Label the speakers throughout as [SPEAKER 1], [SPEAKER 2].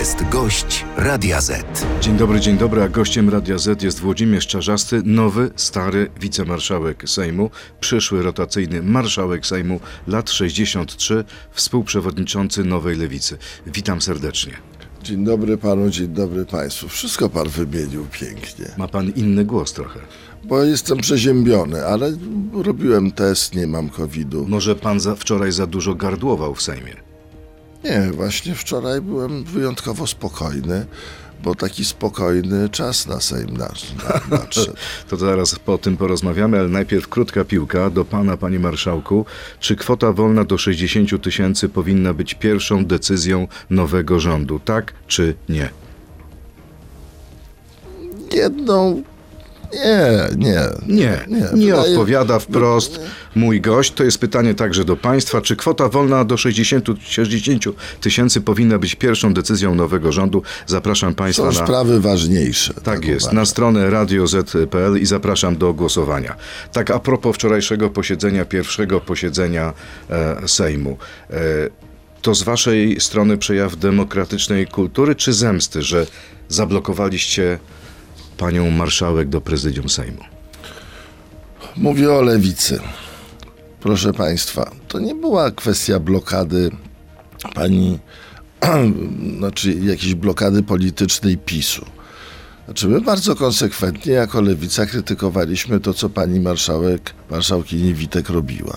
[SPEAKER 1] jest gość Radia Z.
[SPEAKER 2] Dzień dobry, dzień dobry, a gościem Radia Z jest Włodzimierz Czarzasty, nowy, stary wicemarszałek Sejmu, przyszły rotacyjny marszałek Sejmu, lat 63, współprzewodniczący Nowej Lewicy. Witam serdecznie.
[SPEAKER 3] Dzień dobry panu, dzień dobry państwu. Wszystko pan wymienił pięknie.
[SPEAKER 2] Ma pan inny głos trochę.
[SPEAKER 3] Bo jestem przeziębiony, ale robiłem test, nie mam COVID-u.
[SPEAKER 2] Może pan za, wczoraj za dużo gardłował w Sejmie?
[SPEAKER 3] Nie, właśnie wczoraj byłem wyjątkowo spokojny, bo taki spokojny czas na Sejm nadszedł.
[SPEAKER 2] To zaraz po tym porozmawiamy, ale najpierw krótka piłka do pana, panie marszałku. Czy kwota wolna do 60 000 tysięcy powinna być pierwszą decyzją nowego rządu? Tak czy nie?
[SPEAKER 3] Jedną... Nie, nie.
[SPEAKER 2] Nie, nie,
[SPEAKER 3] wydaje-
[SPEAKER 2] odpowiada wprost mój gość. To jest pytanie także do państwa. Czy kwota wolna do 60 60 tysięcy powinna być pierwszą decyzją nowego rządu? Zapraszam państwa
[SPEAKER 3] Są
[SPEAKER 2] na...
[SPEAKER 3] sprawy ważniejsze.
[SPEAKER 2] Tak jest,
[SPEAKER 3] uważam.
[SPEAKER 2] na stronę radioz.pl i zapraszam do głosowania. Tak a propos wczorajszego posiedzenia, pierwszego posiedzenia e, Sejmu. E, to z waszej strony przejaw demokratycznej kultury czy zemsty, że zablokowaliście panią marszałek do prezydium Sejmu?
[SPEAKER 3] Mówię o lewicy. Proszę Państwa, to nie była kwestia blokady pani, znaczy jakiejś blokady politycznej PiSu. Znaczy my bardzo konsekwentnie jako lewica krytykowaliśmy to, co pani marszałek, marszałkini Witek robiła.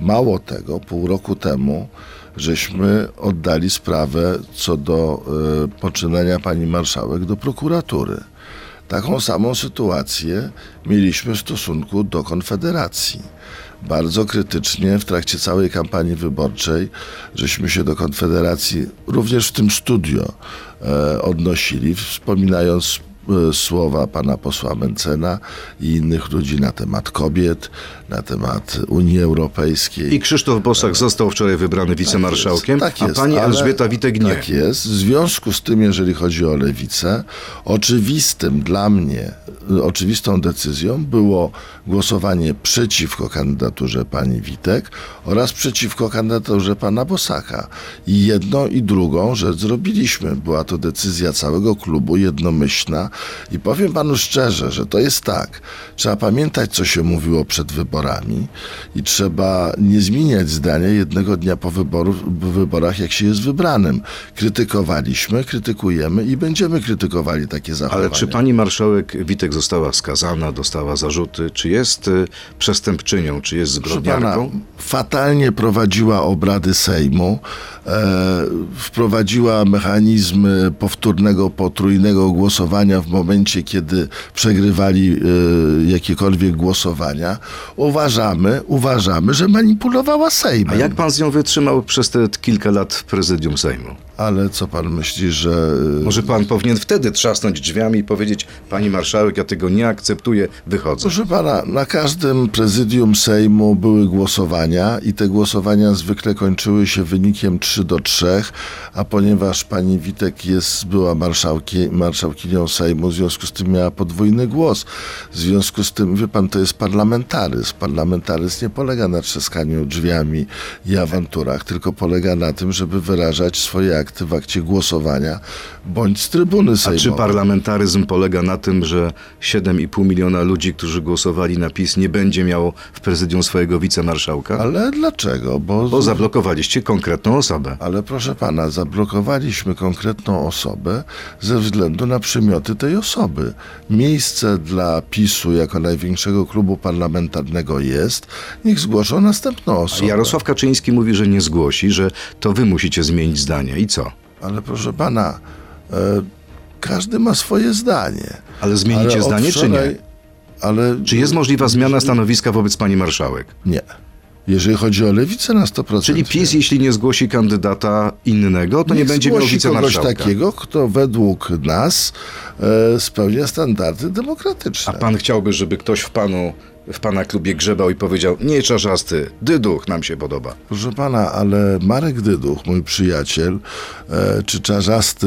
[SPEAKER 3] Mało tego, pół roku temu żeśmy oddali sprawę co do y, poczynania pani marszałek do prokuratury. Taką samą sytuację mieliśmy w stosunku do Konfederacji. Bardzo krytycznie w trakcie całej kampanii wyborczej, żeśmy się do Konfederacji również w tym studio e, odnosili, wspominając słowa pana posła Mencena i innych ludzi na temat kobiet, na temat Unii Europejskiej.
[SPEAKER 2] I Krzysztof Bosak został wczoraj wybrany wicemarszałkiem,
[SPEAKER 3] Tak jest,
[SPEAKER 2] a pani Elżbieta Witek nie.
[SPEAKER 3] Tak jest. W związku z tym, jeżeli chodzi o lewicę, oczywistym dla mnie, y, oczywistą decyzją było głosowanie przeciwko kandydaturze pani Witek oraz przeciwko kandydaturze pana Bosaka. I jedną i drugą rzecz zrobiliśmy. Była to decyzja całego klubu, jednomyślna. I powiem panu szczerze, że to jest tak. Trzeba pamiętać, co się mówiło przed wyborami i trzeba nie zmieniać zdania jednego dnia po wyborów, wyborach, jak się jest wybranym. Krytykowaliśmy, krytykujemy i będziemy krytykowali takie zachowania.
[SPEAKER 2] Ale czy pani marszałek Witek została skazana, dostała zarzuty? Czy jest y, przestępczynią, czy jest
[SPEAKER 3] pana,
[SPEAKER 2] zbrodniarką?
[SPEAKER 3] fatalnie prowadziła obrady Sejmu, e, wprowadziła mechanizm powtórnego, potrójnego głosowania w momencie, kiedy przegrywali e, jakiekolwiek głosowania. Uważamy, uważamy, że manipulowała Sejmem.
[SPEAKER 2] A jak pan z nią wytrzymał przez te kilka lat w prezydium Sejmu?
[SPEAKER 3] Ale co pan myśli, że...
[SPEAKER 2] Może pan powinien wtedy trzasnąć drzwiami i powiedzieć, pani marszałek, ja tego nie akceptuję, wychodzę.
[SPEAKER 3] Proszę pana, na każdym prezydium Sejmu były głosowania i te głosowania zwykle kończyły się wynikiem 3 do 3, a ponieważ pani Witek jest, była marszałki, marszałkinią Sejmu, w związku z tym miała podwójny głos. W związku z tym, wie pan, to jest parlamentaryzm. Parlamentaryzm nie polega na trzaskaniu drzwiami i awanturach, tylko polega na tym, żeby wyrażać swoje w akcie głosowania bądź z trybuny
[SPEAKER 2] A
[SPEAKER 3] sejmowej.
[SPEAKER 2] czy parlamentaryzm polega na tym, że 7,5 miliona ludzi, którzy głosowali na PiS, nie będzie miało w prezydium swojego wicemarszałka?
[SPEAKER 3] Ale dlaczego? Bo,
[SPEAKER 2] Bo zablokowaliście konkretną osobę.
[SPEAKER 3] Ale proszę pana, zablokowaliśmy konkretną osobę ze względu na przymioty tej osoby. Miejsce dla PiSu jako największego klubu parlamentarnego jest. Niech zgłoszą następną osobę.
[SPEAKER 2] Jarosław Kaczyński mówi, że nie zgłosi, że to wy musicie zmienić zdanie. I co?
[SPEAKER 3] Ale proszę pana, e, każdy ma swoje zdanie.
[SPEAKER 2] Ale zmienicie
[SPEAKER 3] Ale
[SPEAKER 2] zdanie, czy
[SPEAKER 3] wczoraj-
[SPEAKER 2] nie?
[SPEAKER 3] Ale
[SPEAKER 2] Czy jest możliwa zmiana stanowiska wobec pani marszałek?
[SPEAKER 3] nie. Jeżeli chodzi o lewicę na 100%.
[SPEAKER 2] Czyli PiS, jeśli nie zgłosi kandydata innego, to nie
[SPEAKER 3] Niech
[SPEAKER 2] będzie miał
[SPEAKER 3] zgłosi kogoś
[SPEAKER 2] wicemarszałka.
[SPEAKER 3] takiego, kto według nas e, spełnia standardy demokratyczne.
[SPEAKER 2] A pan chciałby, żeby ktoś w panu w pana klubie grzebał i powiedział, nie czarzasty, dyduch nam się podoba.
[SPEAKER 3] Proszę pana, ale Marek Dyduch, mój przyjaciel, e, czy czarzasty,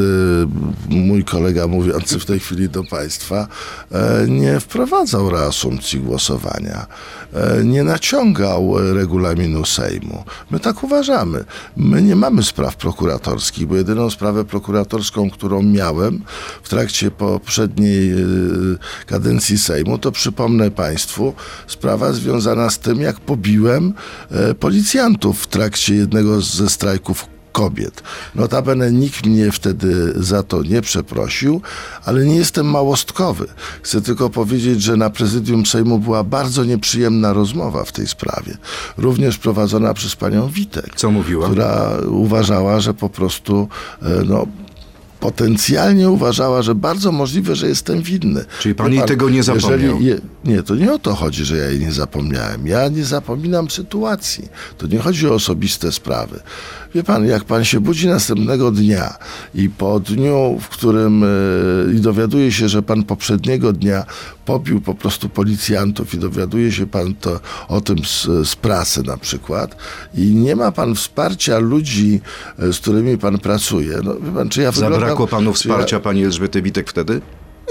[SPEAKER 3] mój kolega mówiący w tej chwili do państwa, e, nie wprowadzał reasumpcji głosowania, e, nie naciągał regulaminu Sejmu. My tak uważamy. My nie mamy spraw prokuratorskich, bo jedyną sprawę prokuratorską, którą miałem w trakcie poprzedniej e, kadencji Sejmu, to przypomnę państwu, sprawa związana z tym, jak pobiłem e, policjantów w trakcie jednego ze strajków kobiet. Notabene nikt mnie wtedy za to nie przeprosił, ale nie jestem małostkowy. Chcę tylko powiedzieć, że na prezydium Sejmu była bardzo nieprzyjemna rozmowa w tej sprawie. Również prowadzona przez panią Witek.
[SPEAKER 2] Co mówiła?
[SPEAKER 3] Która uważała, że po prostu e, no, potencjalnie uważała, że bardzo możliwe, że jestem winny.
[SPEAKER 2] Czyli pan jej tego nie zapomniał?
[SPEAKER 3] je, nie, to nie o to chodzi, że ja jej nie zapomniałem. Ja nie zapominam sytuacji. To nie chodzi o osobiste sprawy. Wie pan, jak pan się budzi następnego dnia i po dniu, w którym e, i dowiaduje się, że pan poprzedniego dnia pobił po prostu policjantów i dowiaduje się pan to, o tym z, z prasy na przykład i nie ma pan wsparcia ludzi, e, z którymi pan pracuje. No, wie pan, czy ja wyglądam-
[SPEAKER 2] Zabrakło panu
[SPEAKER 3] czy ja-
[SPEAKER 2] wsparcia pani Elżbiety Witek wtedy?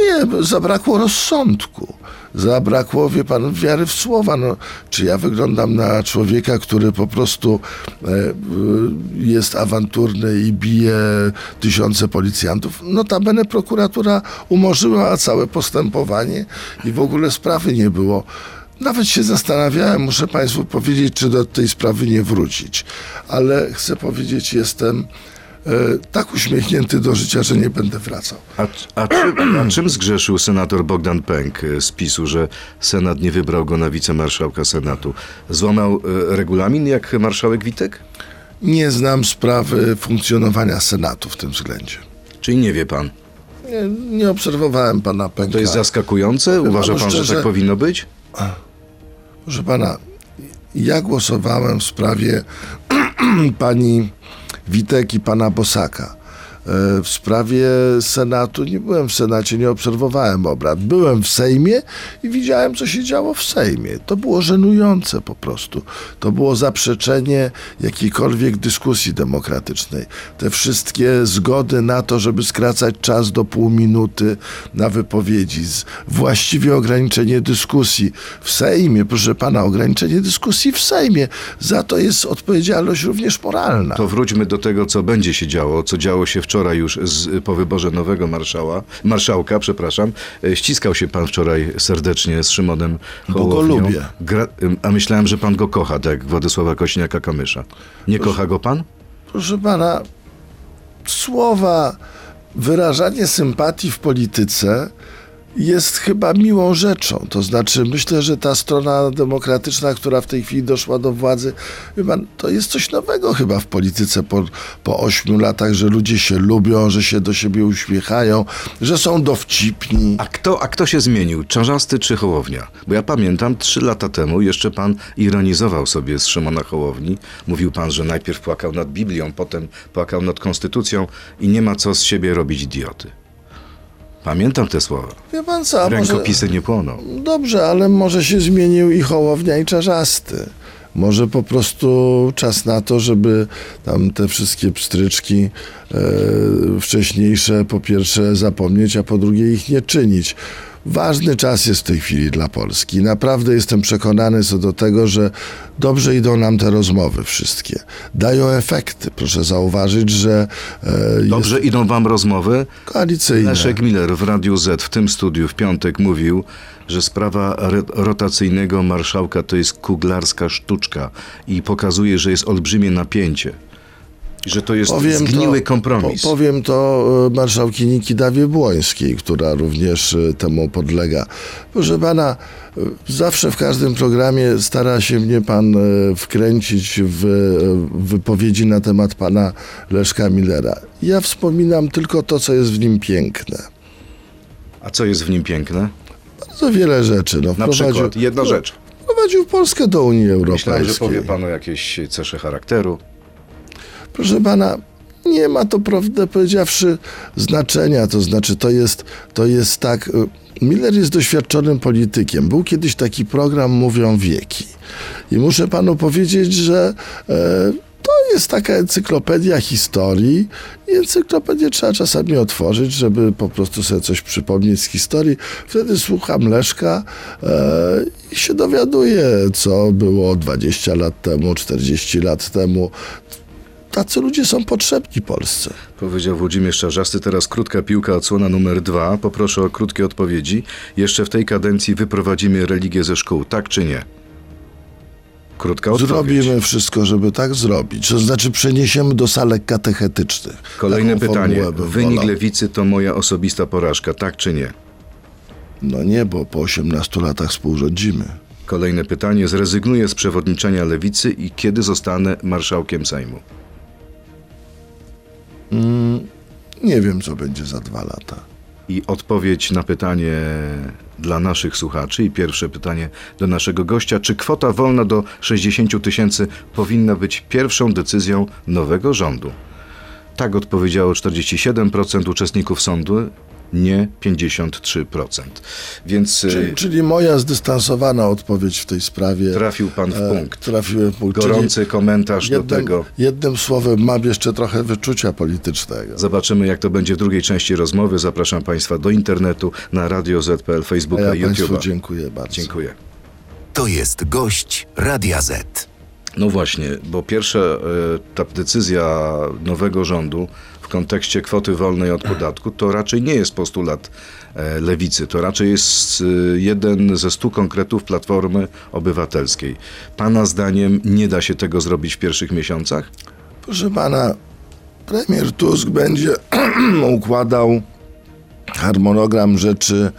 [SPEAKER 3] nie, zabrakło rozsądku. Zabrakło, wie pan, wiary w słowa. No, czy ja wyglądam na człowieka, który po prostu e, e, jest awanturny i bije tysiące policjantów? Notabene prokuratura umorzyła całe postępowanie i w ogóle sprawy nie było. Nawet się zastanawiałem, muszę Państwu powiedzieć, czy do tej sprawy nie wrócić. Ale chcę powiedzieć, jestem tak uśmiechnięty do życia, że nie będę wracał.
[SPEAKER 2] A, a, czym, a czym zgrzeszył senator Bogdan Pęk e, z PiSu, że Senat nie wybrał go na wicemarszałka Senatu? Złamał e, regulamin jak marszałek Witek?
[SPEAKER 3] Nie znam sprawy funkcjonowania Senatu w tym względzie.
[SPEAKER 2] Czyli nie wie pan?
[SPEAKER 3] Nie, nie obserwowałem pana Pęka.
[SPEAKER 2] To jest zaskakujące? Uważa
[SPEAKER 3] panu
[SPEAKER 2] pan, że
[SPEAKER 3] szczerze-
[SPEAKER 2] tak powinno być?
[SPEAKER 3] Proszę pana, ja głosowałem w sprawie pani Witek i pana Bosaka. E, W sprawie Senatu nie byłem w Senacie, nie obserwowałem obrad. Byłem w Sejmie i widziałem, co się działo w Sejmie. To było żenujące po prostu. To było zaprzeczenie jakiejkolwiek dyskusji demokratycznej. Te wszystkie zgody na to, żeby skracać czas do pół minuty na wypowiedzi, właściwie ograniczenie dyskusji w Sejmie, proszę pana, ograniczenie dyskusji w Sejmie. Za to jest odpowiedzialność również moralna.
[SPEAKER 2] To wróćmy do tego, co będzie się działo, co działo się wczoraj już z, po wyborze nowego marszała, marszałka, przepraszam. E, Ściskał się pan wczoraj serdecznie z Szymonem
[SPEAKER 3] Bo go
[SPEAKER 2] Hołownią.
[SPEAKER 3] lubię.
[SPEAKER 2] Gra, a myślałem, że pan go kocha, tak jak Władysława Kośniaka-Kamysza. Nie kocha go pan?
[SPEAKER 3] Proszę pana, słowa, wyrażanie sympatii w polityce jest chyba miłą rzeczą. To znaczy, myślę, że ta strona demokratyczna, która w tej chwili doszła do władzy, to jest coś nowego chyba w polityce po, po latach, że ludzie się lubią, że się do siebie uśmiechają, że są dowcipni.
[SPEAKER 2] A kto, a kto się zmienił? Czarzasty czy Hołownia? Bo ja pamiętam, trzy lata temu jeszcze pan ironizował sobie z Szymona Hołowni. Mówił pan, że najpierw płakał nad Biblią, potem płakał nad Konstytucją i nie ma co z siebie robić idioty. Pamiętam te słowa.
[SPEAKER 3] Wie pan co, a może...
[SPEAKER 2] Rękopisy nie płoną.
[SPEAKER 3] Dobrze, ale może się zmienił i Hołownia i Czarzasty. Może po prostu czas na to, żeby tam te wszystkie pstryczki e, wcześniejsze po pierwsze zapomnieć, a po drugie ich nie czynić. Ważny czas jest w tej chwili dla Polski. Naprawdę jestem przekonany co do tego, że dobrze idą nam te rozmowy wszystkie. Dają efekty. Proszę zauważyć, że e, jest
[SPEAKER 2] Dobrze idą wam rozmowy?
[SPEAKER 3] koalicyjne.
[SPEAKER 2] Leszek Miller w Radiu Z w tym studiu w piątek mówił, że sprawa rotacyjnego marszałka to jest kuglarska sztuczka i pokazuje, że jest olbrzymie napięcie. Że to jest zgniły kompromis.
[SPEAKER 3] Po, powiem to e, marszałkini Kidawie Błońskiej, która również e, temu podlega. Proszę pana, e, zawsze w każdym programie stara się mnie pan wkręcić w wypowiedzi na temat pana Leszka Millera. Ja wspominam tylko to, co jest w nim piękne.
[SPEAKER 2] A co jest w nim piękne?
[SPEAKER 3] Bardzo wiele rzeczy. No,
[SPEAKER 2] Na przykład, jedna
[SPEAKER 3] no,
[SPEAKER 2] rzecz.
[SPEAKER 3] Wprowadził Polskę do Unii
[SPEAKER 2] Myślałem, że
[SPEAKER 3] Europejskiej.
[SPEAKER 2] powie pan o jakiejś cesze charakteru.
[SPEAKER 3] Proszę pana, nie ma to, prawdę powiedziawszy, znaczenia. To znaczy, to jest, to jest tak. y, Miller jest doświadczonym politykiem. Był kiedyś taki program Mówią Wieki. I muszę panu powiedzieć, że e, to jest taka encyklopedia historii. I encyklopedię trzeba czasami otworzyć, żeby po prostu sobie coś przypomnieć z historii. Wtedy słucham Leszka e, i się dowiaduję, co było 20 lat temu, 40 lat temu. Tacy ludzie są potrzebni Polsce.
[SPEAKER 2] Powiedział Włodzimierz Czarzasty. Teraz krótka piłka, odsłona numer dwa. Poproszę o krótkie odpowiedzi. Jeszcze w tej kadencji wyprowadzimy religię ze szkół, tak czy nie? Krótka odpowiedź.
[SPEAKER 3] Zrobimy wszystko, żeby tak zrobić. To znaczy przeniesiemy do salek katechetycznych.
[SPEAKER 2] Kolejne
[SPEAKER 3] Taką
[SPEAKER 2] pytanie. Wynik
[SPEAKER 3] wolał.
[SPEAKER 2] lewicy to moja osobista porażka, tak czy nie?
[SPEAKER 3] No nie, bo po 18 latach współrządzimy.
[SPEAKER 2] Kolejne pytanie. Zrezygnuję z przewodniczenia lewicy i kiedy zostanę marszałkiem Sejmu?
[SPEAKER 3] Nie wiem, co będzie za dwa lata.
[SPEAKER 2] I odpowiedź na pytanie dla naszych słuchaczy i pierwsze pytanie do naszego gościa. Czy kwota wolna do 60 tysięcy powinna być pierwszą decyzją nowego rządu? Tak odpowiedziało 47% uczestników sądu, nie 53%. Więc
[SPEAKER 3] Czyli,
[SPEAKER 2] y,
[SPEAKER 3] czyli moja zdystansowana odpowiedź w tej sprawie.
[SPEAKER 2] trafił pan w
[SPEAKER 3] e,
[SPEAKER 2] punkt.
[SPEAKER 3] Trafiłem w punkt.
[SPEAKER 2] Gorący
[SPEAKER 3] Czyli
[SPEAKER 2] komentarz do
[SPEAKER 3] jednym,
[SPEAKER 2] tego.
[SPEAKER 3] Jednym słowem, mam jeszcze trochę wyczucia politycznego.
[SPEAKER 2] Zobaczymy, jak to będzie w drugiej części rozmowy. Zapraszam Państwa do internetu na Radio ZPL, Facebooka
[SPEAKER 3] ja
[SPEAKER 2] i YouTube'a.
[SPEAKER 3] dziękuję bardzo.
[SPEAKER 2] Dziękuję.
[SPEAKER 1] To jest gość Radia Z.
[SPEAKER 2] No właśnie, bo pierwsza e, ta decyzja nowego rządu w kontekście kwoty wolnej od podatku to raczej nie jest postulat e, lewicy, to raczej jest e, jeden ze stu konkretów Platformy Obywatelskiej. Pana zdaniem nie da się tego zrobić w pierwszych miesiącach?
[SPEAKER 3] Proszę pana, premier Tusk będzie układał harmonogram rzeczy,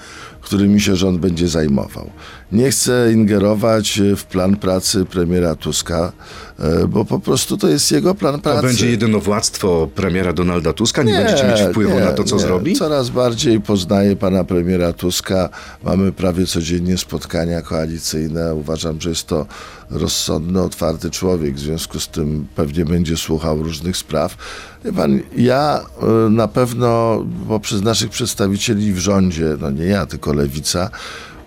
[SPEAKER 3] którymi się rząd będzie zajmował. Nie chcę ingerować w plan pracy premiera Tuska, e, bo po prostu to jest jego plan pracy.
[SPEAKER 2] będzie jedynowładztwo premiera Donalda Tuska? Nie, będziecie mieć wpływu
[SPEAKER 3] nie,
[SPEAKER 2] na to, co
[SPEAKER 3] nie.
[SPEAKER 2] zrobi?
[SPEAKER 3] Coraz bardziej poznaję pana premiera Tuska. Mamy prawie codziennie spotkania koalicyjne. Uważam, że jest to rozsądny, otwarty człowiek. W związku z tym pewnie będzie słuchał różnych spraw. Wie pan, ja y, na pewno poprzez naszych przedstawicieli w rządzie, no nie ja, tylko lewica,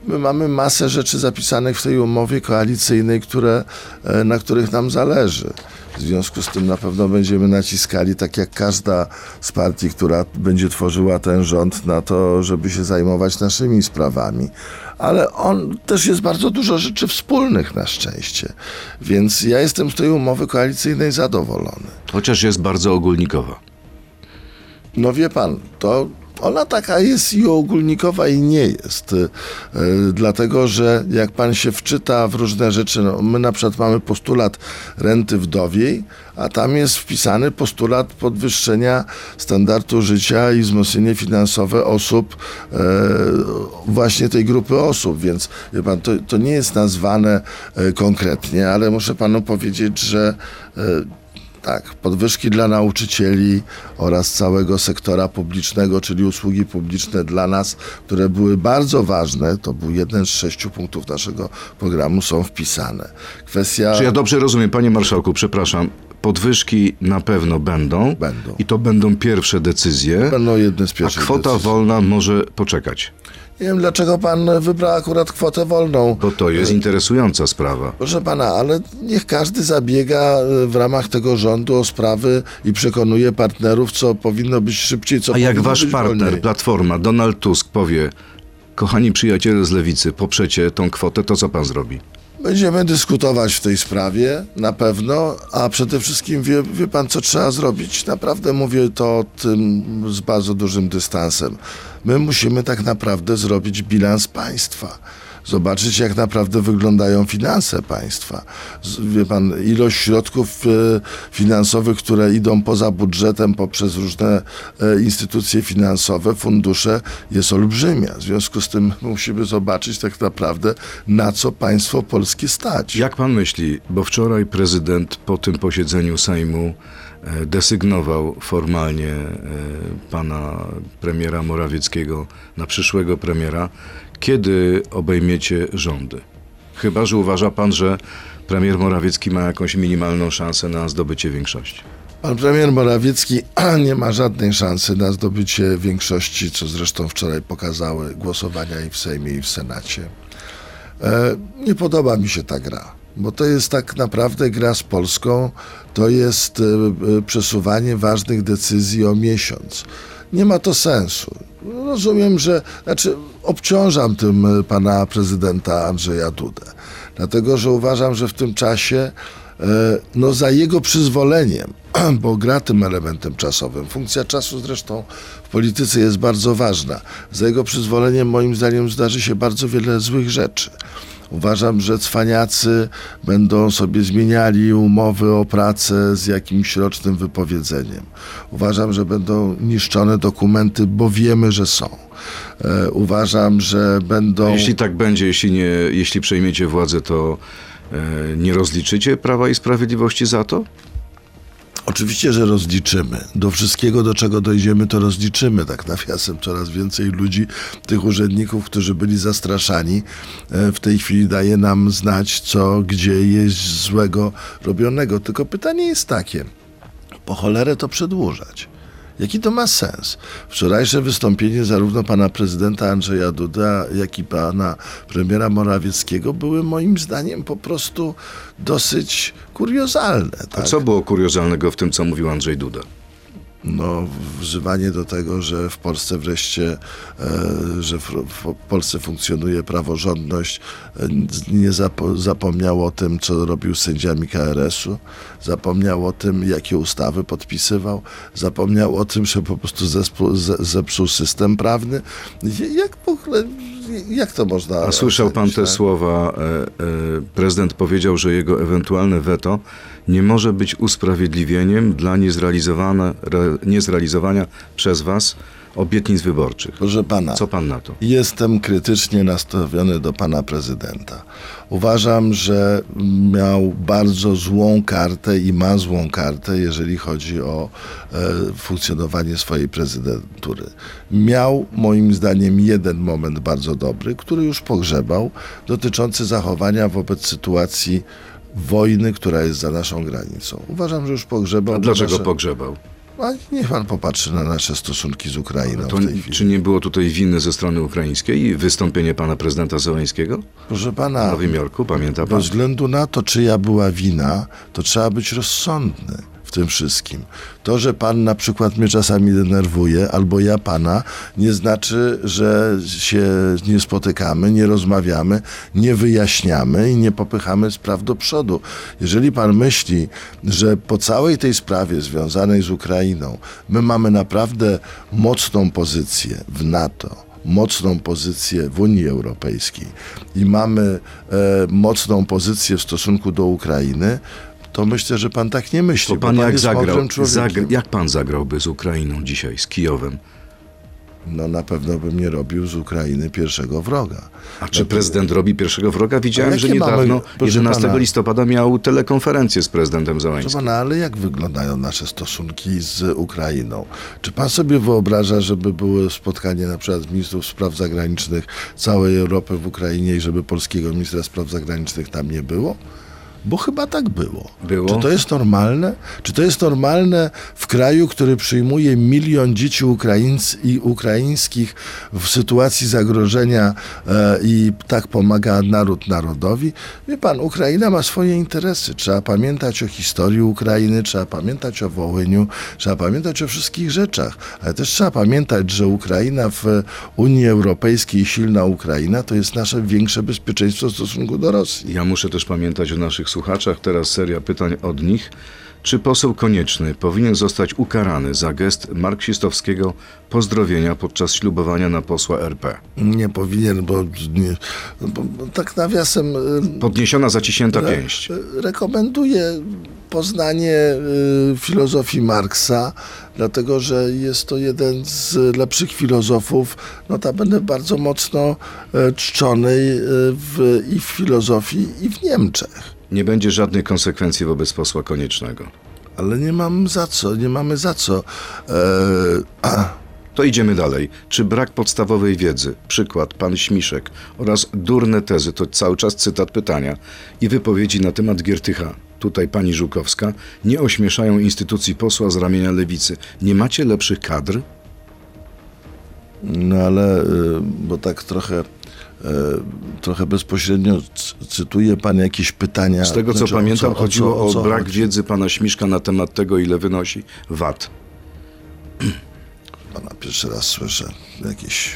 [SPEAKER 3] My mamy masę rzeczy zapisanych w tej umowie koalicyjnej, które, e, na których nam zależy. W związku z tym na pewno będziemy naciskali, tak jak każda z partii, która będzie tworzyła ten rząd, na to, żeby się zajmować naszymi sprawami. Ale on też jest bardzo dużo rzeczy wspólnych na szczęście. Więc ja jestem z tej umowy koalicyjnej zadowolony.
[SPEAKER 2] Chociaż jest bardzo ogólnikowa.
[SPEAKER 3] No wie pan, to ona taka jest i ogólnikowa i nie jest. Y, dlatego, że jak pan się wczyta w różne rzeczy, no, my na przykład mamy postulat renty wdowiej, a tam jest wpisany postulat podwyższenia standardu życia i wzmocnienie finansowe osób, e, właśnie tej grupy osób, więc wie pan, to, to nie jest nazwane e, konkretnie, ale muszę panu powiedzieć, że e, tak, podwyżki dla nauczycieli oraz całego sektora publicznego, czyli usługi publiczne dla nas, które były bardzo ważne, to był jeden z sześciu punktów naszego programu, są wpisane. Kwestia...
[SPEAKER 2] Czy ja dobrze rozumiem, panie marszałku, przepraszam, podwyżki na pewno będą.
[SPEAKER 3] Będą.
[SPEAKER 2] I to będą pierwsze decyzje.
[SPEAKER 3] Będą jedne z
[SPEAKER 2] A
[SPEAKER 3] pierwszych
[SPEAKER 2] kwota
[SPEAKER 3] decyzji.
[SPEAKER 2] wolna może poczekać,
[SPEAKER 3] Nie wiem, dlaczego pan wybrał akurat kwotę wolną.
[SPEAKER 2] bo to jest interesująca sprawa.
[SPEAKER 3] Proszę pana, ale niech każdy zabiega y, w ramach tego rządu o sprawy i przekonuje partnerów, co powinno być szybciej, co
[SPEAKER 2] A jak
[SPEAKER 3] powinno
[SPEAKER 2] wasz
[SPEAKER 3] być
[SPEAKER 2] partner,
[SPEAKER 3] wolniej.
[SPEAKER 2] Platforma, Donald Tusk powie, kochani przyjaciele z lewicy, poprzecie tą kwotę, to co pan zrobi?
[SPEAKER 3] Będziemy dyskutować w tej sprawie, na pewno, a przede wszystkim wie, wie pan, co trzeba zrobić? Naprawdę mówię to tym z bardzo dużym dystansem. My musimy tak naprawdę zrobić bilans państwa. Zobaczyć, jak naprawdę wyglądają finanse państwa. Wie pan, ilość środków e, finansowych, które idą poza budżetem poprzez różne e, instytucje finansowe, fundusze, jest olbrzymia. W związku z tym musimy zobaczyć tak naprawdę, na co państwo polskie stać.
[SPEAKER 2] Jak pan myśli, bo wczoraj prezydent po tym posiedzeniu Sejmu e, desygnował formalnie pana premiera Morawieckiego na przyszłego premiera, kiedy obejmiecie rządy? Chyba, że uważa pan, że premier Morawiecki ma jakąś minimalną szansę na zdobycie większości.
[SPEAKER 3] Pan premier Morawiecki nie ma żadnej szansy na zdobycie większości, co zresztą wczoraj pokazały głosowania i w Sejmie, i w Senacie. E, nie podoba mi się ta gra, bo to jest tak naprawdę gra z Polską, to jest e, e, przesuwanie ważnych decyzji o miesiąc. Nie ma to sensu. Rozumiem, że znaczy obciążam tym e, pana prezydenta Andrzeja Dudę, dlatego że uważam, że w tym czasie no za jego przyzwoleniem, bo gra tym elementem czasowym. Funkcja czasu zresztą w polityce jest bardzo ważna. Za jego przyzwoleniem moim zdaniem zdarzy się bardzo wiele złych rzeczy. Uważam, że cwaniacy będą sobie zmieniali umowy o pracę z jakimś rocznym wypowiedzeniem. Uważam, że będą niszczone dokumenty, bo wiemy, że są. E, uważam, że będą.
[SPEAKER 2] Jeśli tak będzie, jeśli, nie, jeśli przejmiecie władzę, to e, nie rozliczycie Prawa i Sprawiedliwości za to?
[SPEAKER 3] Oczywiście, że rozliczymy. Do wszystkiego, do czego dojdziemy, to rozliczymy. Tak nawiasem coraz więcej ludzi, tych urzędników, którzy byli zastraszani, e, w tej chwili daje nam znać, co, gdzie jest złego robionego. Tylko pytanie jest takie, po cholerę to przedłużać? Jaki to ma sens? Wczorajsze wystąpienie zarówno pana prezydenta Andrzeja Duda, jak i pana premiera Morawieckiego były moim zdaniem po prostu dosyć kuriozalne.
[SPEAKER 2] A
[SPEAKER 3] Tak?
[SPEAKER 2] co było kuriozalnego w tym, co mówił Andrzej Duda?
[SPEAKER 3] No, wzywanie do tego, że w Polsce wreszcie, e, że w, Polsce funkcjonuje praworządność, e, nie zapo, zapomniał o tym, co robił z sędziami KRS-u, zapomniał o tym, jakie ustawy podpisywał, zapomniał o tym, że po prostu zespół, ze, zepsuł system prawny. Jak w ogóle, jak to można
[SPEAKER 2] A słyszał pan te
[SPEAKER 3] tak?
[SPEAKER 2] słowa? E, prezydent powiedział, że jego ewentualne weto nie może być usprawiedliwieniem dla niezrealizowania przez was obietnic wyborczych.
[SPEAKER 3] Proszę pana.
[SPEAKER 2] Co pan na to?
[SPEAKER 3] Jestem krytycznie nastawiony do pana prezydenta. Uważam, że miał bardzo złą kartę i ma złą kartę, jeżeli chodzi o e, funkcjonowanie swojej prezydentury. Miał, moim zdaniem, jeden moment bardzo dobry, który już pogrzebał, dotyczący zachowania wobec sytuacji wojny, która jest za naszą granicą. Uważam, że już pogrzebał.
[SPEAKER 2] A dlaczego
[SPEAKER 3] nasze-
[SPEAKER 2] pogrzebał?
[SPEAKER 3] A niech pan popatrzy na nasze stosunki z Ukrainą
[SPEAKER 2] To,
[SPEAKER 3] w
[SPEAKER 2] czy nie było tutaj winy ze strony ukraińskiej i wystąpienie pana prezydenta Zełańskiego
[SPEAKER 3] Proszę
[SPEAKER 2] w
[SPEAKER 3] pana,
[SPEAKER 2] Nowym Jorku? Pamięta pan?
[SPEAKER 3] Bez względu na to, czyja była wina, to trzeba być rozsądny w tym wszystkim. To, że pan na przykład mnie czasami denerwuje, albo ja pana, nie znaczy, że się nie spotykamy, nie rozmawiamy, nie wyjaśniamy i nie popychamy spraw do przodu. Jeżeli pan myśli, że po całej tej sprawie związanej z Ukrainą my mamy naprawdę mocną pozycję w NATO, mocną pozycję w Unii Europejskiej i mamy e, mocną pozycję w stosunku do Ukrainy, to myślę, że pan tak nie myśli. Bo
[SPEAKER 2] pan jak
[SPEAKER 3] jest
[SPEAKER 2] zagrał?
[SPEAKER 3] mądrym człowiekiem.
[SPEAKER 2] Zagr- jak pan zagrałby z Ukrainą dzisiaj, z Kijowem?
[SPEAKER 3] No na pewno bym nie robił z Ukrainy pierwszego wroga.
[SPEAKER 2] A czy prezydent robi pierwszego wroga? Widziałem, że
[SPEAKER 3] mamy-
[SPEAKER 2] niedawno,
[SPEAKER 3] proszę
[SPEAKER 2] 11
[SPEAKER 3] pana-
[SPEAKER 2] listopada, miał telekonferencję z prezydentem Załęskim.
[SPEAKER 3] pana, ale jak wyglądają nasze stosunki z Ukrainą? Czy pan sobie wyobraża, żeby były spotkanie na przykład ministrów spraw zagranicznych całej Europy w Ukrainie i żeby polskiego ministra spraw zagranicznych tam nie było? Bo chyba tak było.
[SPEAKER 2] Było?
[SPEAKER 3] Czy to jest normalne? Czy to jest normalne w kraju, który przyjmuje milion dzieci Ukraińc i ukraińskich w sytuacji zagrożenia e, i tak pomaga naród narodowi? Wie pan, Ukraina ma swoje interesy. Trzeba pamiętać o historii Ukrainy, trzeba pamiętać o Wołyniu, trzeba pamiętać o wszystkich rzeczach. Ale też trzeba pamiętać, że Ukraina w Unii Europejskiej, silna Ukraina, to jest nasze większe bezpieczeństwo w stosunku do Rosji.
[SPEAKER 2] Ja muszę też pamiętać o naszych słuchaczach. Teraz seria pytań od nich. Czy poseł konieczny powinien zostać ukarany za gest marksistowskiego pozdrowienia podczas ślubowania na posła RP?
[SPEAKER 3] Nie powinien, bo, nie, bo, tak nawiasem y,
[SPEAKER 2] Podniesiona zaciśnięta
[SPEAKER 3] re,
[SPEAKER 2] pięść.
[SPEAKER 3] rekomenduję poznanie y, filozofii Marksa, dlatego że jest to jeden z lepszych filozofów, notabene bardzo mocno y, czczonej y, w, i w filozofii, i w Niemczech.
[SPEAKER 2] Nie będzie żadnych konsekwencji wobec posła koniecznego.
[SPEAKER 3] Ale nie mam za co, nie mamy za co. E, a,
[SPEAKER 2] To idziemy dalej. Czy brak podstawowej wiedzy, przykład pan Śmiszek oraz durne tezy, to cały czas cytat pytania i wypowiedzi na temat Giertycha, tutaj pani Żukowska, nie ośmieszają instytucji posła z ramienia lewicy. Nie macie lepszych kadr?
[SPEAKER 3] No ale, y, bo tak trochę, y, trochę bezpośrednio c- cytuje pan jakieś pytania.
[SPEAKER 2] Z tego co
[SPEAKER 3] Znaczy,
[SPEAKER 2] pamiętam,
[SPEAKER 3] co-
[SPEAKER 2] chodziło
[SPEAKER 3] co-
[SPEAKER 2] o,
[SPEAKER 3] co
[SPEAKER 2] brak
[SPEAKER 3] chodzi?
[SPEAKER 2] wiedzy pana Śmiszka na temat tego, ile wynosi VAT.
[SPEAKER 3] Pana pierwszy raz słyszę jakieś...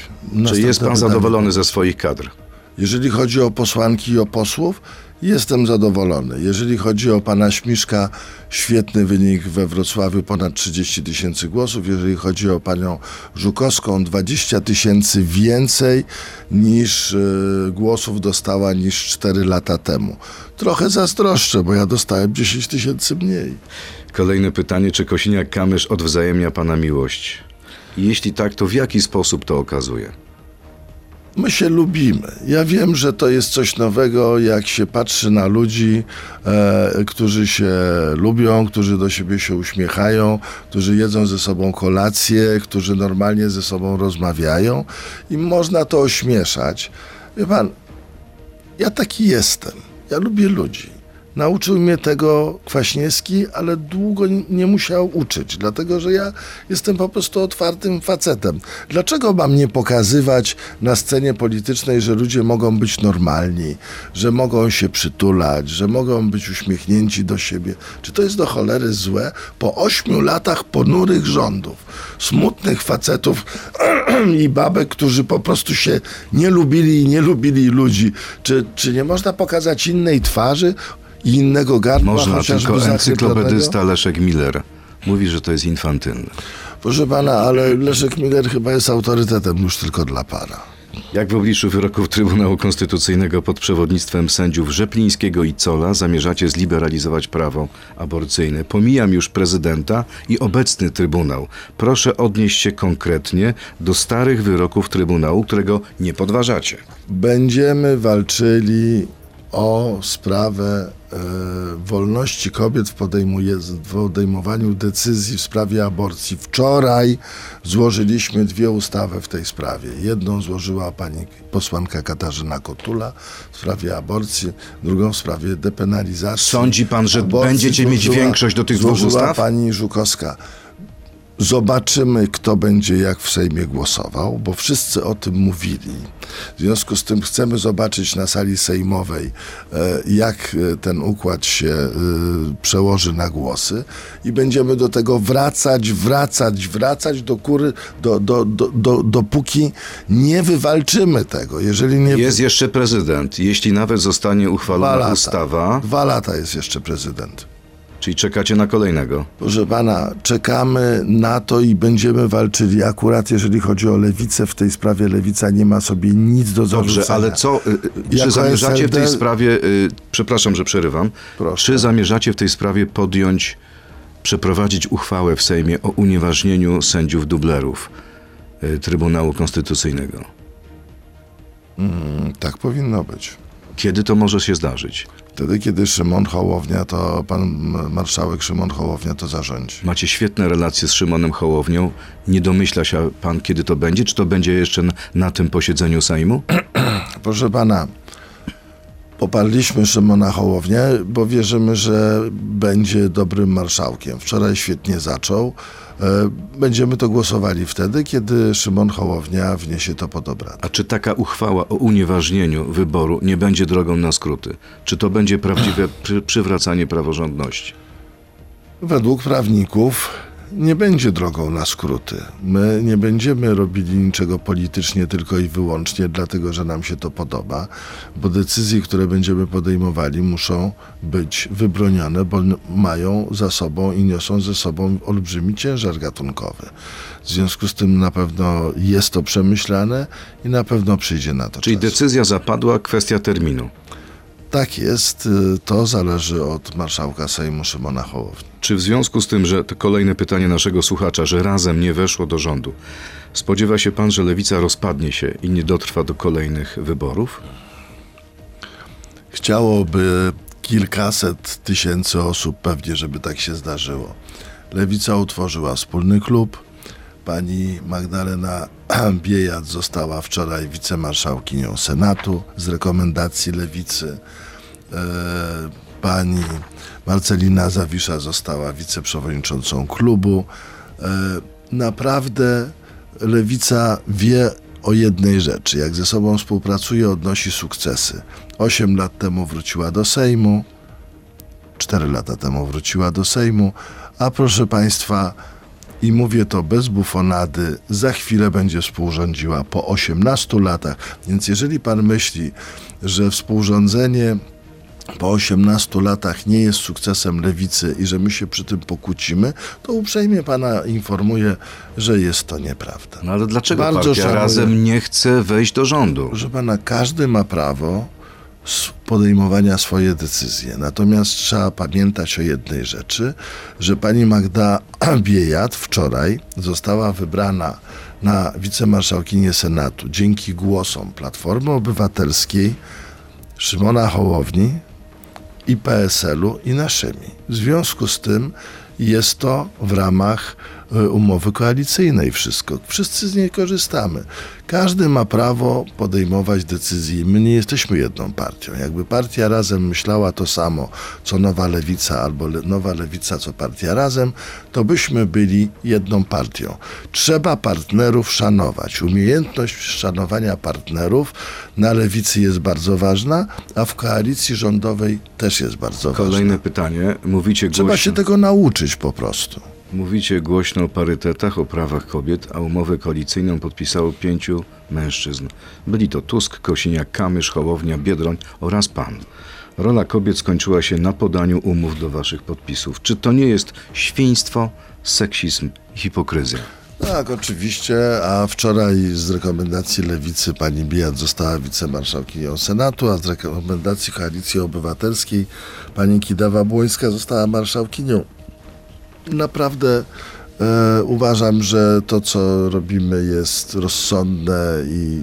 [SPEAKER 2] Czy jest pan
[SPEAKER 3] pytanie.
[SPEAKER 2] zadowolony ze swoich kadr?
[SPEAKER 3] Jeżeli chodzi o posłanki i o posłów, jestem zadowolony. Jeżeli chodzi o pana Śmiszka, świetny wynik we Wrocławiu, ponad 30 tysięcy głosów. Jeżeli chodzi o panią Żukowską, 20 tysięcy więcej niż y, głosów dostała niż 4 lata temu. Trochę zazdroszczę, bo ja dostałem 10 tysięcy mniej.
[SPEAKER 2] Kolejne pytanie, czy Kosiniak-Kamysz odwzajemnia pana miłość? Jeśli tak, to w jaki sposób to okazuje?
[SPEAKER 3] My się lubimy. Ja wiem, że to jest coś nowego, jak się patrzy na ludzi, e, którzy się lubią, którzy do siebie się uśmiechają, którzy jedzą ze sobą kolację, którzy normalnie ze sobą rozmawiają i można to ośmieszać. Wie pan, ja taki jestem. Ja lubię ludzi. Nauczył mnie tego Kwaśniewski, ale długo nie musiał uczyć, dlatego że ja jestem po prostu otwartym facetem. Dlaczego mam nie pokazywać na scenie politycznej, że ludzie mogą być normalni, że mogą się przytulać, że mogą być uśmiechnięci do siebie? Czy to jest do cholery złe? Po ośmiu latach ponurych rządów, smutnych facetów i babek, którzy po prostu się nie lubili i nie lubili ludzi, czy, czy nie można pokazać innej twarzy? I innego gardła,
[SPEAKER 2] Można, tylko encyklopedysta Leszek Miller mówi, że to jest infantylne.
[SPEAKER 3] Proszę pana, ale Leszek Miller chyba jest autorytetem już tylko dla pana.
[SPEAKER 2] Jak w obliczu wyroków Trybunału Konstytucyjnego pod przewodnictwem sędziów Rzeplińskiego i Cola zamierzacie zliberalizować prawo aborcyjne? Pomijam już prezydenta i obecny Trybunał. Proszę odnieść się konkretnie do starych wyroków Trybunału, którego nie podważacie.
[SPEAKER 3] Będziemy walczyli o sprawę e, wolności kobiet w, w podejmowaniu decyzji w sprawie aborcji. Wczoraj złożyliśmy dwie ustawy w tej sprawie. Jedną złożyła pani posłanka Katarzyna Kotula w sprawie aborcji, drugą w sprawie depenalizacji.
[SPEAKER 2] Sądzi pan, że
[SPEAKER 3] aborcji.
[SPEAKER 2] będziecie mieć
[SPEAKER 3] Złożyła-
[SPEAKER 2] większość do tych dwóch ustaw?
[SPEAKER 3] pani Żukowska. Zobaczymy, kto będzie jak w Sejmie głosował, bo wszyscy o tym mówili. W związku z tym chcemy zobaczyć na sali sejmowej, e, jak e, ten układ się e, przełoży na głosy i będziemy do tego wracać, wracać, wracać do kury, do, do, do, do, dopóki nie wywalczymy tego. Jeżeli nie
[SPEAKER 2] Jest jeszcze prezydent. Jeśli nawet zostanie
[SPEAKER 3] dwa
[SPEAKER 2] uchwalona
[SPEAKER 3] lata,
[SPEAKER 2] ustawa,
[SPEAKER 3] dwa lata jest jeszcze prezydent.
[SPEAKER 2] Czyli czekacie na kolejnego.
[SPEAKER 3] Proszę pana, czekamy na to i będziemy walczyli. Akurat jeżeli chodzi o lewicę, w tej sprawie lewica nie ma sobie nic do zarzucenia.
[SPEAKER 2] Dobrze, ale co, y, y, czy
[SPEAKER 3] Jako
[SPEAKER 2] zamierzacie w tej
[SPEAKER 3] SLD
[SPEAKER 2] sprawie, y, przepraszam, że przerywam,
[SPEAKER 3] Proszę.
[SPEAKER 2] czy zamierzacie w tej sprawie podjąć, przeprowadzić uchwałę w Sejmie o unieważnieniu sędziów dublerów y, Trybunału Konstytucyjnego?
[SPEAKER 3] Tak powinno być.
[SPEAKER 2] Kiedy to może się zdarzyć?
[SPEAKER 3] Wtedy, kiedy Szymon Hołownia, to pan marszałek Szymon Hołownia to zarządzi.
[SPEAKER 2] Macie świetne relacje z Szymonem Hołownią. Nie domyśla się pan, kiedy to będzie? Czy to będzie jeszcze na, na tym posiedzeniu Sejmu?
[SPEAKER 3] Proszę pana, poparliśmy Szymona Hołownię, bo wierzymy, że będzie dobrym marszałkiem. Wczoraj świetnie zaczął. E, Będziemy to głosowali wtedy, kiedy Szymon Hołownia wniesie to pod obrady.
[SPEAKER 2] A czy taka uchwała o unieważnieniu wyboru nie będzie drogą na skróty? Czy to będzie prawdziwe przy, przywracanie praworządności?
[SPEAKER 3] Według prawników nie będzie drogą na skróty. My nie będziemy robili niczego politycznie tylko i wyłącznie dlatego, że nam się to podoba, bo decyzje, które będziemy podejmowali, muszą być wybronione, bo mają za sobą i niosą ze sobą olbrzymi ciężar gatunkowy. W związku z tym na pewno jest to przemyślane i na pewno przyjdzie na to
[SPEAKER 2] Czyli
[SPEAKER 3] czas.
[SPEAKER 2] decyzja zapadła, kwestia terminu.
[SPEAKER 3] Tak jest, y, to zależy od marszałka Sejmu Szymona Hołowni.
[SPEAKER 2] Czy w związku z tym, że to kolejne pytanie naszego słuchacza, że razem nie weszło do rządu, spodziewa się pan, że lewica rozpadnie się i nie dotrwa do kolejnych wyborów?
[SPEAKER 3] Chciałoby kilkaset tysięcy osób pewnie, żeby tak się zdarzyło. Lewica utworzyła wspólny klub. Pani Magdalena Biejat została wczoraj wicemarszałkinią Senatu z rekomendacji lewicy. E, Pani Marcelina Zawisza została wiceprzewodniczącą klubu. E, Naprawdę lewica wie o jednej rzeczy. Jak ze sobą współpracuje, odnosi sukcesy. Osiem lat temu wróciła do Sejmu, cztery lata temu wróciła do Sejmu, a proszę Państwa, i mówię to bez bufonady, za chwilę będzie współrządziła po 18 latach. Więc jeżeli Pan myśli, że współrządzenie po 18 latach nie jest sukcesem lewicy i że my się przy tym pokłócimy, to uprzejmie Pana informuję, że jest to nieprawda.
[SPEAKER 2] No ale dlaczego
[SPEAKER 3] Bardzo
[SPEAKER 2] partia
[SPEAKER 3] szanuję.
[SPEAKER 2] razem nie chce wejść do rządu?
[SPEAKER 3] Proszę pana, każdy ma prawo podejmowania swoje decyzje. Natomiast trzeba pamiętać o jednej rzeczy, że pani Magda Biejat wczoraj została wybrana na wicemarszałkinię Senatu dzięki głosom Platformy Obywatelskiej, Szymona Hołowni i PSL-u i naszymi. W związku z tym jest to w ramach umowy koalicyjnej wszystko. Wszyscy z niej korzystamy. Każdy ma prawo podejmować decyzje. My nie jesteśmy jedną partią. Jakby partia razem myślała to samo, co Nowa Lewica, albo le, Nowa Lewica, co partia razem, to byśmy byli jedną partią. Trzeba partnerów szanować. Umiejętność szanowania partnerów na lewicy jest bardzo ważna, a w koalicji rządowej też jest bardzo ważna.
[SPEAKER 2] Kolejne pytanie. Mówicie
[SPEAKER 3] Trzeba
[SPEAKER 2] głośno,
[SPEAKER 3] się tego nauczyć po prostu.
[SPEAKER 2] Mówicie głośno o parytetach, o prawach kobiet, a umowę koalicyjną podpisało pięciu mężczyzn. Byli to Tusk, Kosiniak, Kamysz, Hołownia, Biedroń oraz pan. Rola kobiet skończyła się na podaniu umów do waszych podpisów. Czy to nie jest świństwo, seksizm i hipokryzja?
[SPEAKER 3] Tak, oczywiście, a wczoraj z rekomendacji lewicy pani Bijat została wicemarszałkinią Senatu, a z rekomendacji Koalicji Obywatelskiej pani Kidawa-Błońska została marszałkinią. Naprawdę e, uważam, że to, co robimy jest rozsądne i,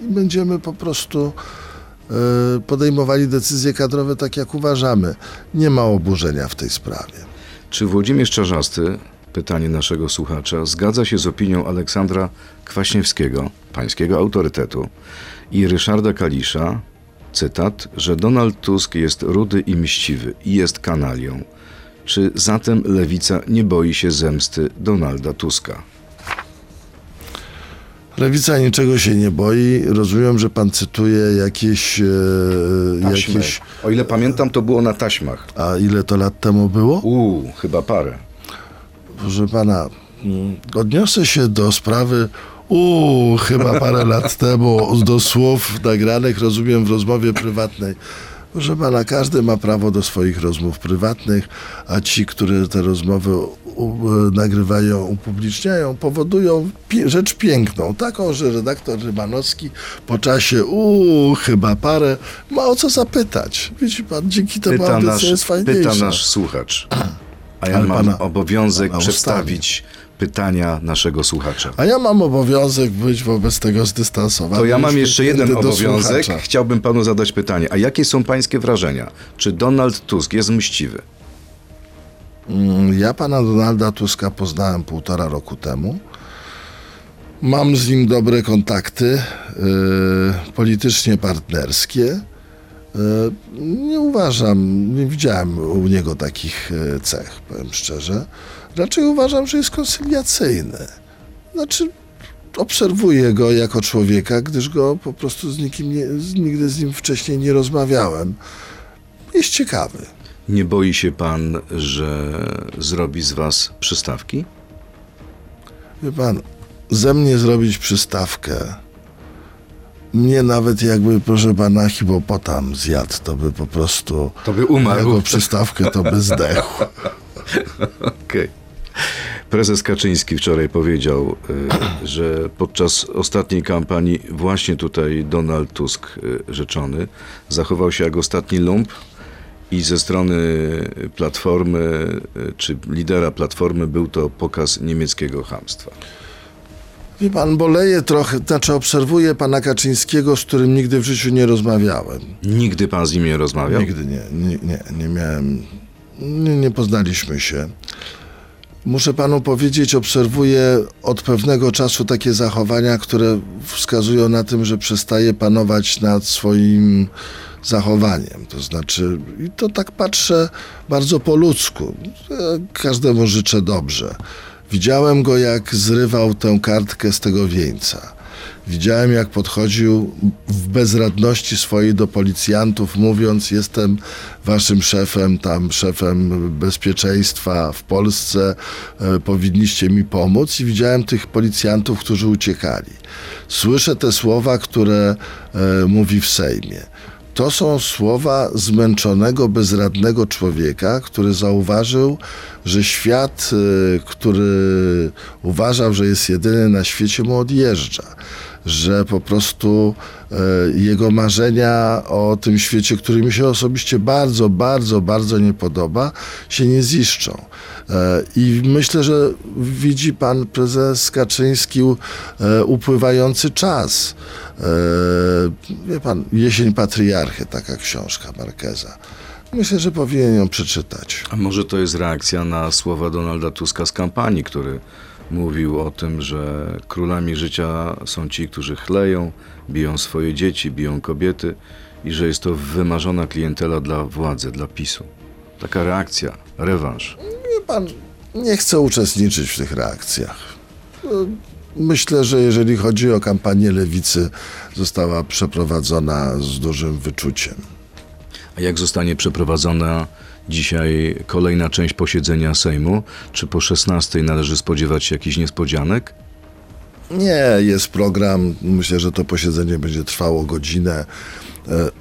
[SPEAKER 3] i będziemy po prostu e, podejmowali decyzje kadrowe tak, jak uważamy. Nie ma oburzenia w tej sprawie.
[SPEAKER 2] Czy Włodzimierz Czarzasty, pytanie naszego słuchacza, zgadza się z opinią Aleksandra Kwaśniewskiego, pańskiego autorytetu, i Ryszarda Kalisza, cytat, że Donald Tusk jest rudy i mściwy i jest kanalią. Czy zatem lewica nie boi się zemsty Donalda Tuska?
[SPEAKER 3] Lewica niczego się nie boi. Rozumiem, że pan cytuje jakieś. E, jakieś
[SPEAKER 2] O ile pamiętam, to było na taśmach.
[SPEAKER 3] a ile to lat temu było?
[SPEAKER 2] Uuu, chyba parę.
[SPEAKER 3] Proszę pana, odniosę się do sprawy. Uuu, chyba parę lat temu, do słów nagranych, rozumiem, w rozmowie prywatnej. Proszę pana, każdy ma prawo do swoich rozmów prywatnych, a ci, którzy te rozmowy e, nagrywają, upubliczniają, powodują pie- rzecz piękną. Taką, że redaktor Rymanowski po czasie, uuu, chyba parę, ma o co zapytać. Widzi pan, dzięki temu
[SPEAKER 2] Pyta nasz,
[SPEAKER 3] jest fajniejsza.
[SPEAKER 2] pyta nasz słuchacz. A ja
[SPEAKER 3] Ale
[SPEAKER 2] mam obowiązek przedstawić pytania naszego słuchacza.
[SPEAKER 3] A ja mam obowiązek być wobec tego zdystansowany.
[SPEAKER 2] To ja mam jeszcze jeden obowiązek. Chciałbym panu zadać pytanie. A jakie są pańskie wrażenia? Czy Donald Tusk jest mściwy?
[SPEAKER 3] Mm, Ja pana Donalda Tuska poznałem półtora roku temu. Mam z nim dobre kontakty, yy, politycznie partnerskie. Yy, nie uważam, nie widziałem u niego takich yy, cech, powiem szczerze. Raczej uważam, że jest konsyliacyjny. Znaczy, obserwuję go jako człowieka, gdyż go po prostu z nikim nie, z, nigdy z nim wcześniej nie rozmawiałem. Jest ciekawy.
[SPEAKER 2] Nie boi się pan, że zrobi z was przystawki?
[SPEAKER 3] Wie pan, ze mnie zrobić przystawkę. Mnie nawet jakby, proszę pana, hipopotam zjadł, to by po prostu.
[SPEAKER 2] To by umarł.
[SPEAKER 3] Jako przystawkę to by zdechł.
[SPEAKER 2] Okej. Prezes Kaczyński wczoraj powiedział, y, że podczas ostatniej kampanii właśnie tutaj Donald Tusk, y, rzeczony, zachował się jak ostatni lump i ze strony Platformy, y, czy lidera Platformy był to pokaz niemieckiego chamstwa.
[SPEAKER 3] Wie pan, boleję trochę, znaczy obserwuję pana Kaczyńskiego, z którym nigdy w życiu nie rozmawiałem.
[SPEAKER 2] Nigdy pan z nim nie rozmawiał?
[SPEAKER 3] Nigdy nie, nie, nie, nie miałem, nie, nie poznaliśmy się. Muszę panu powiedzieć, obserwuję od pewnego czasu takie zachowania, które wskazują na tym, że przestaje panować nad swoim zachowaniem. To znaczy, i to tak patrzę bardzo po ludzku. Każdemu życzę dobrze. Widziałem go, jak zrywał tę kartkę z tego wieńca. Widziałem, jak podchodził w bezradności swojej do policjantów, mówiąc: Jestem waszym szefem, tam szefem bezpieczeństwa w Polsce, e, powinniście mi pomóc. I widziałem tych policjantów, którzy uciekali. Słyszę te słowa, które e, mówi w Sejmie. To są słowa zmęczonego, bezradnego człowieka, który zauważył, że świat, y, który uważał, że jest jedyny na świecie, mu odjeżdża. Że po prostu y, jego marzenia o tym świecie, który mi się osobiście bardzo, bardzo, bardzo nie podoba, się nie ziszczą. E, I myślę, że widzi pan prezes Kaczyński e, upływający czas. E, Wie pan, Jesień Patriarchy, taka książka Markeza. Myślę, że powinien ją przeczytać.
[SPEAKER 2] A może to jest reakcja na słowa Donalda Tuska z kampanii, który mówił o tym, że królami życia są ci, którzy chleją, biją swoje dzieci, biją kobiety i że jest to wymarzona klientela dla władzy, dla PiSu. Taka reakcja, rewanż.
[SPEAKER 3] Wie pan, nie chcę uczestniczyć w tych reakcjach. Myślę, że jeżeli chodzi o kampanię lewicy, została przeprowadzona z dużym wyczuciem.
[SPEAKER 2] A jak zostanie przeprowadzona dzisiaj kolejna część posiedzenia Sejmu? Czy po 16 należy spodziewać się jakichś niespodzianek?
[SPEAKER 3] Nie, jest program. Myślę, że to posiedzenie będzie trwało godzinę.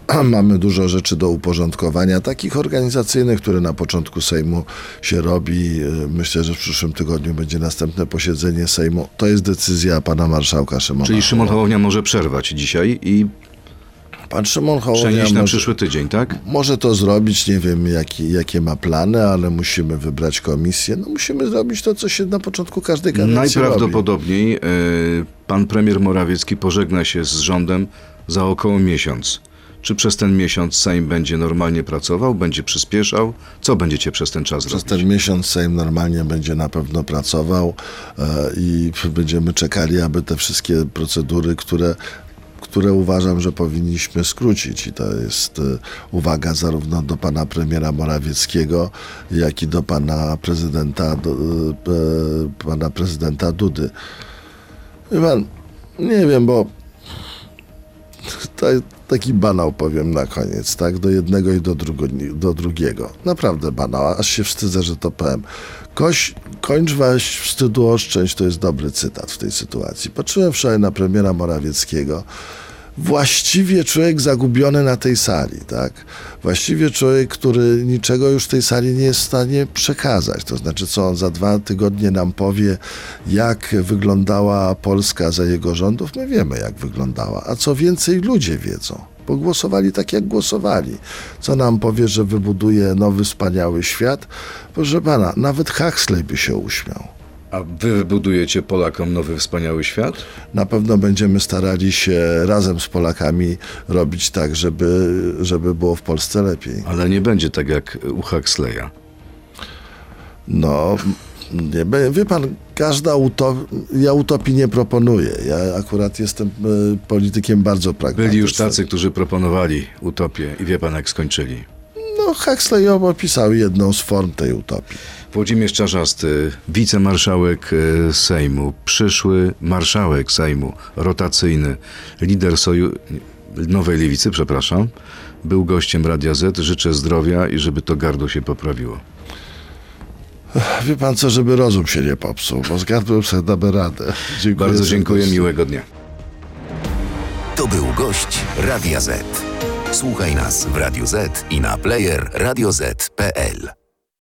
[SPEAKER 3] E, Mamy dużo rzeczy do uporządkowania, takich organizacyjnych, które na początku Sejmu się robi. E, Myślę, że w przyszłym tygodniu będzie następne posiedzenie Sejmu. To jest decyzja pana marszałka Szymona.
[SPEAKER 2] Czyli Szymon Hołownia może przerwać dzisiaj i
[SPEAKER 3] Pan Szymon Hołownia
[SPEAKER 2] przenieść na
[SPEAKER 3] może,
[SPEAKER 2] przyszły tydzień, tak?
[SPEAKER 3] może to zrobić. Nie wiem, jaki, jakie ma plany, ale musimy wybrać komisję. No, musimy zrobić to, co się na początku każdej kadencji robi.
[SPEAKER 2] Najprawdopodobniej e, pan premier Morawiecki pożegna się z rządem za około miesiąc. Czy przez ten miesiąc Sejm będzie normalnie pracował, będzie przyspieszał? Co będziecie przez ten czas
[SPEAKER 3] Przez
[SPEAKER 2] robić?
[SPEAKER 3] ten miesiąc Sejm normalnie będzie na pewno pracował e, i będziemy czekali, aby te wszystkie procedury, które, które uważam, że powinniśmy skrócić. I to jest e, uwaga zarówno do pana premiera Morawieckiego, jak i do pana prezydenta, do, e, pana prezydenta Dudy. Wie pan, nie wiem, bo taki banał powiem na koniec, tak? Do jednego i do, drugo, do drugiego. Naprawdę banał, aż się wstydzę, że to powiem. Koś, kończ waś wstydu oszczędź, to jest dobry cytat w tej sytuacji. Patrzyłem wczoraj na premiera Morawieckiego. Właściwie człowiek zagubiony na tej sali, tak? Właściwie człowiek, który niczego już tej sali nie jest w stanie przekazać. To znaczy, co on za dwa tygodnie nam powie, jak wyglądała Polska za jego rządów, my wiemy, jak wyglądała. A co więcej, ludzie wiedzą, bo głosowali tak, jak głosowali. Co nam powie, że wybuduje nowy, wspaniały świat? Proszę pana, nawet Huxley by się uśmiał.
[SPEAKER 2] A wy wybudujecie Polakom nowy, wspaniały świat?
[SPEAKER 3] Na pewno będziemy starali się razem z Polakami robić tak, żeby, żeby było w Polsce lepiej.
[SPEAKER 2] Ale nie będzie tak jak u Huxleya.
[SPEAKER 3] No, nie, wie pan, każda utopia, ja utopii nie proponuję. Ja akurat jestem e, politykiem bardzo pragmatycznym.
[SPEAKER 2] Byli już tacy, którzy proponowali utopię i wie pan jak skończyli.
[SPEAKER 3] No, Huxley opisał jedną z form tej utopii.
[SPEAKER 2] Włodzimierz Czarzasty, wicemarszałek e, Sejmu, przyszły marszałek Sejmu, rotacyjny, lider soju... Nowej Lewicy, przepraszam, był gościem Radia Z. Życzę zdrowia i żeby to gardło się poprawiło.
[SPEAKER 3] Wie pan co, żeby rozum się nie popsuł, bo z gardłem sobie damy radę. Dziękuję
[SPEAKER 2] Bardzo dziękuję, miłego dnia.
[SPEAKER 1] To był gość Radia Z. Słuchaj nas w Radio Z i na player radioz.pl.